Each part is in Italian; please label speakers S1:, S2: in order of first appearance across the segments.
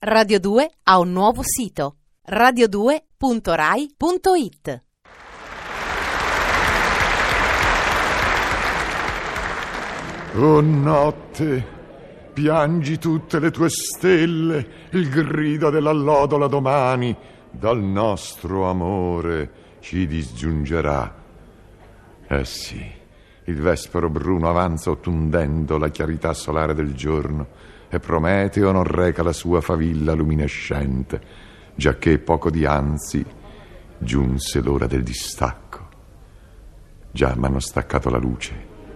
S1: Radio 2 ha un nuovo sito radio2.rai.it.
S2: Oh notte, piangi tutte le tue stelle, il grido dell'allodola domani, dal nostro amore ci disgiungerà. Eh sì, il vespero bruno avanza ottundendo la chiarità solare del giorno e Prometeo non reca la sua favilla luminescente, giacché poco dianzi giunse l'ora del distacco. Già m'hanno staccato la luce,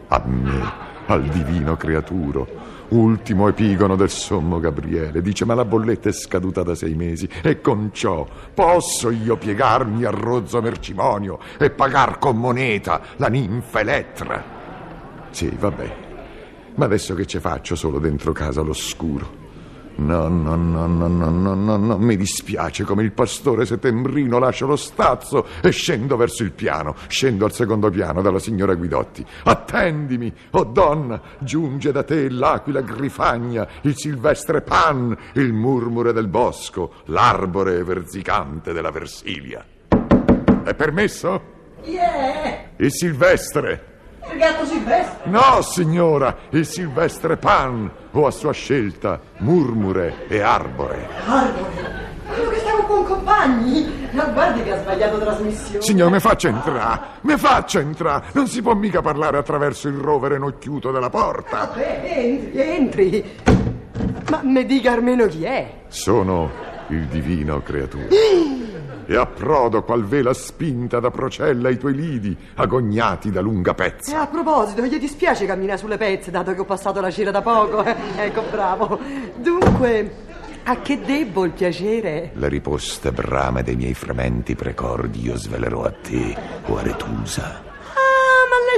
S2: a me, al divino creaturo, ultimo epigono del sommo Gabriele. Dice, ma la bolletta è scaduta da sei mesi e con ciò posso io piegarmi a rozzo mercimonio e pagar con moneta la ninfa Elettra? Sì, vabbè, ma adesso che ci faccio solo dentro casa all'oscuro? No, no, no, no, no, no, no, no, mi dispiace come il pastore settembrino lascio lo stazzo e scendo verso il piano, scendo al secondo piano dalla signora Guidotti. Attendimi, oh donna, giunge da te l'aquila grifagna, il silvestre pan, il murmure del bosco, l'arbore verzicante della Versilia. È permesso?
S3: È?
S2: Il silvestre.
S3: Il gatto silvestre?
S2: No, signora, il silvestre pan, o a sua scelta, murmure e arbore.
S3: Arbore? Quello che stavo con compagni? Ma guardi che ha sbagliato trasmissione.
S2: Signor, mi faccia entrare, mi faccia entrare. Non si può mica parlare attraverso il rovere nocchiuto della porta.
S3: Vabbè, entri, entri. Ma mi dica almeno chi è?
S2: Sono il divino creatura. E approdo qual vela spinta da procella i tuoi lidi, agognati da lunga
S3: E
S2: pezza.
S3: a proposito, gli dispiace camminare sulle pezze, dato che ho passato la cera da poco? ecco, bravo. Dunque, a che debbo il piacere?
S2: Le riposte brame dei miei frementi precordi io svelerò a te, o Aretusa.
S3: Ma lei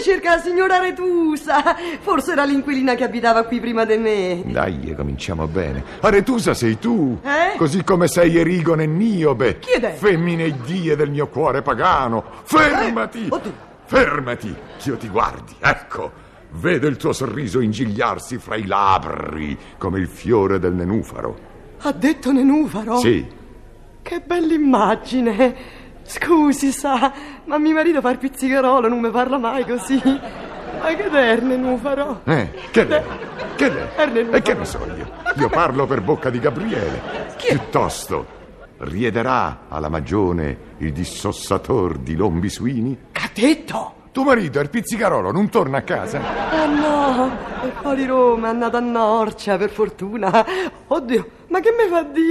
S3: cerca la signora Retusa. Forse era l'inquilina che abitava qui prima di me.
S2: Dai, cominciamo bene. Aretusa sei tu,
S3: Eh?
S2: così come sei Erigone e Niobe,
S3: Chi è?
S2: femmine e die del mio cuore pagano. Fermati!
S3: Eh? Oddio.
S2: Fermati, che io ti guardi, ecco. Vedo il tuo sorriso ingigliarsi fra i labbri come il fiore del nenufaro.
S3: Ha detto nenufaro?
S2: Sì,
S3: Che bella immagine! Scusi, sa, ma mio marito fa il pizzicarolo, non mi parla mai così. Ma che derne, nufaro?
S2: eh, che lei? Che lei?
S3: Erne
S2: E che ne so io? Io parlo per bocca di Gabriele.
S3: Chi è?
S2: Piuttosto, riederà alla magione il dissossator di lombi suini?
S3: Detto?
S2: Tuo marito, il pizzicarolo, non torna a casa?
S3: Ah no, è fuori Roma, è andato a Norcia, per fortuna. Oddio, ma che mi fa di?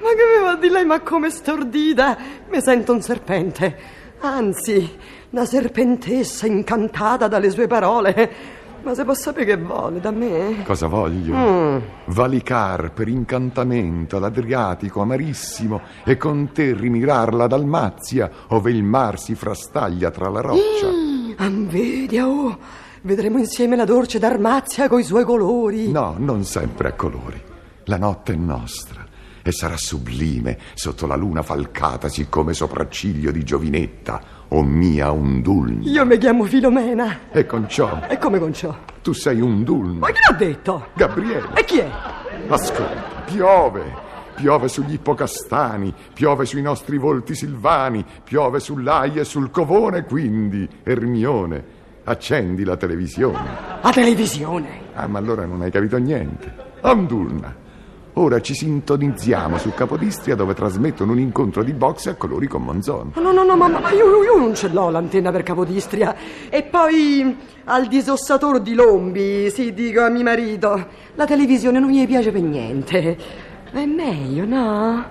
S3: Ma che mi fa di lei, ma come stordita? Mi sento un serpente. Anzi, una serpentessa incantata dalle sue parole. Ma se può sapere che vuole da me?
S2: Cosa voglio?
S3: Mm.
S2: Valicar per incantamento l'Adriatico amarissimo e con te rimirar la Dalmazia, ove il mar si frastaglia tra la roccia.
S3: Ah, vedi, oh, vedremo insieme la dolce d'Armazia coi suoi colori.
S2: No, non sempre a colori. La notte è nostra e sarà sublime sotto la luna falcata, siccome sopracciglio di giovinetta o mia undulna.
S3: Io mi chiamo Filomena.
S2: E con ciò
S3: E come con ciò?
S2: tu sei undulna.
S3: Ma chi l'ha detto?
S2: Gabriele.
S3: E chi è?
S2: Ascolta, piove. Piove sugli ippocastani, piove sui nostri volti silvani, piove sull'aia e sul covone, quindi, Ermione, accendi la televisione.
S3: La televisione.
S2: Ah, ma allora non hai capito niente. Andulna. Ora ci sintonizziamo su Capodistria dove trasmettono un incontro di boxe a colori con Monzon.
S3: No, no, no, ma, ma io, io non ce l'ho l'antenna per Capodistria. E poi al disossatore di Lombi, sì, dico a mio marito, la televisione non gli piace per niente. Ma è meglio, no?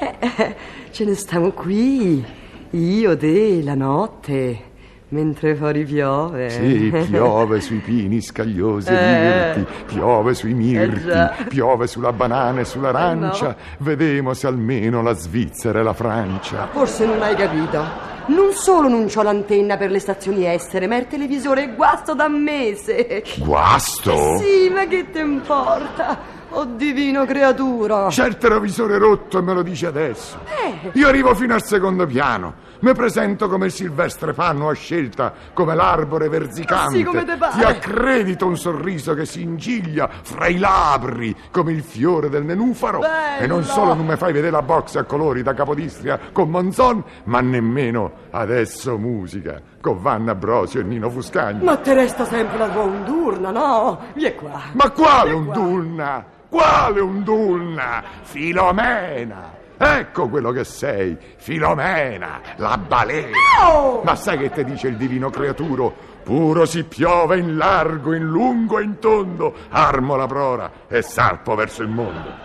S3: Eh, eh, ce ne stiamo qui, io, te, la notte, mentre fuori piove.
S2: Sì, piove sui pini scagliosi e
S3: Eh.
S2: virti, piove sui mirti,
S3: Eh
S2: piove sulla banana e sull'arancia.
S3: Eh
S2: Vedemo se almeno la Svizzera e la Francia.
S3: Forse non hai capito. Non solo non c'ho l'antenna per le stazioni estere, ma il televisore è guasto da mese.
S2: Guasto?
S3: Sì, ma che te importa? Oh divino creatura!
S2: C'è il televisore rotto e me lo dice adesso.
S3: Eh.
S2: Io arrivo fino al secondo piano. Mi presento come il Silvestre Panno a scelta, come l'arbore verzicante.
S3: Sì, come te pare.
S2: Ti accredito un sorriso che si ingiglia fra i labri, come il fiore del nenufaro.
S3: Bello.
S2: E non solo non mi fai vedere la box a colori da Capodistria con Monzon, ma nemmeno adesso musica con Vanna Brosio e Nino Fuscagni.
S3: Ma te resta sempre la tua undurna, no? Vieni qua.
S2: Ma quale
S3: Vieni
S2: un
S3: qua.
S2: Quale un dulna? Filomena! Ecco quello che sei, Filomena, la balena.
S3: Oh!
S2: Ma sai che ti dice il divino creaturo? Puro si piove in largo, in lungo e in tondo, armo la prora e salpo verso il mondo.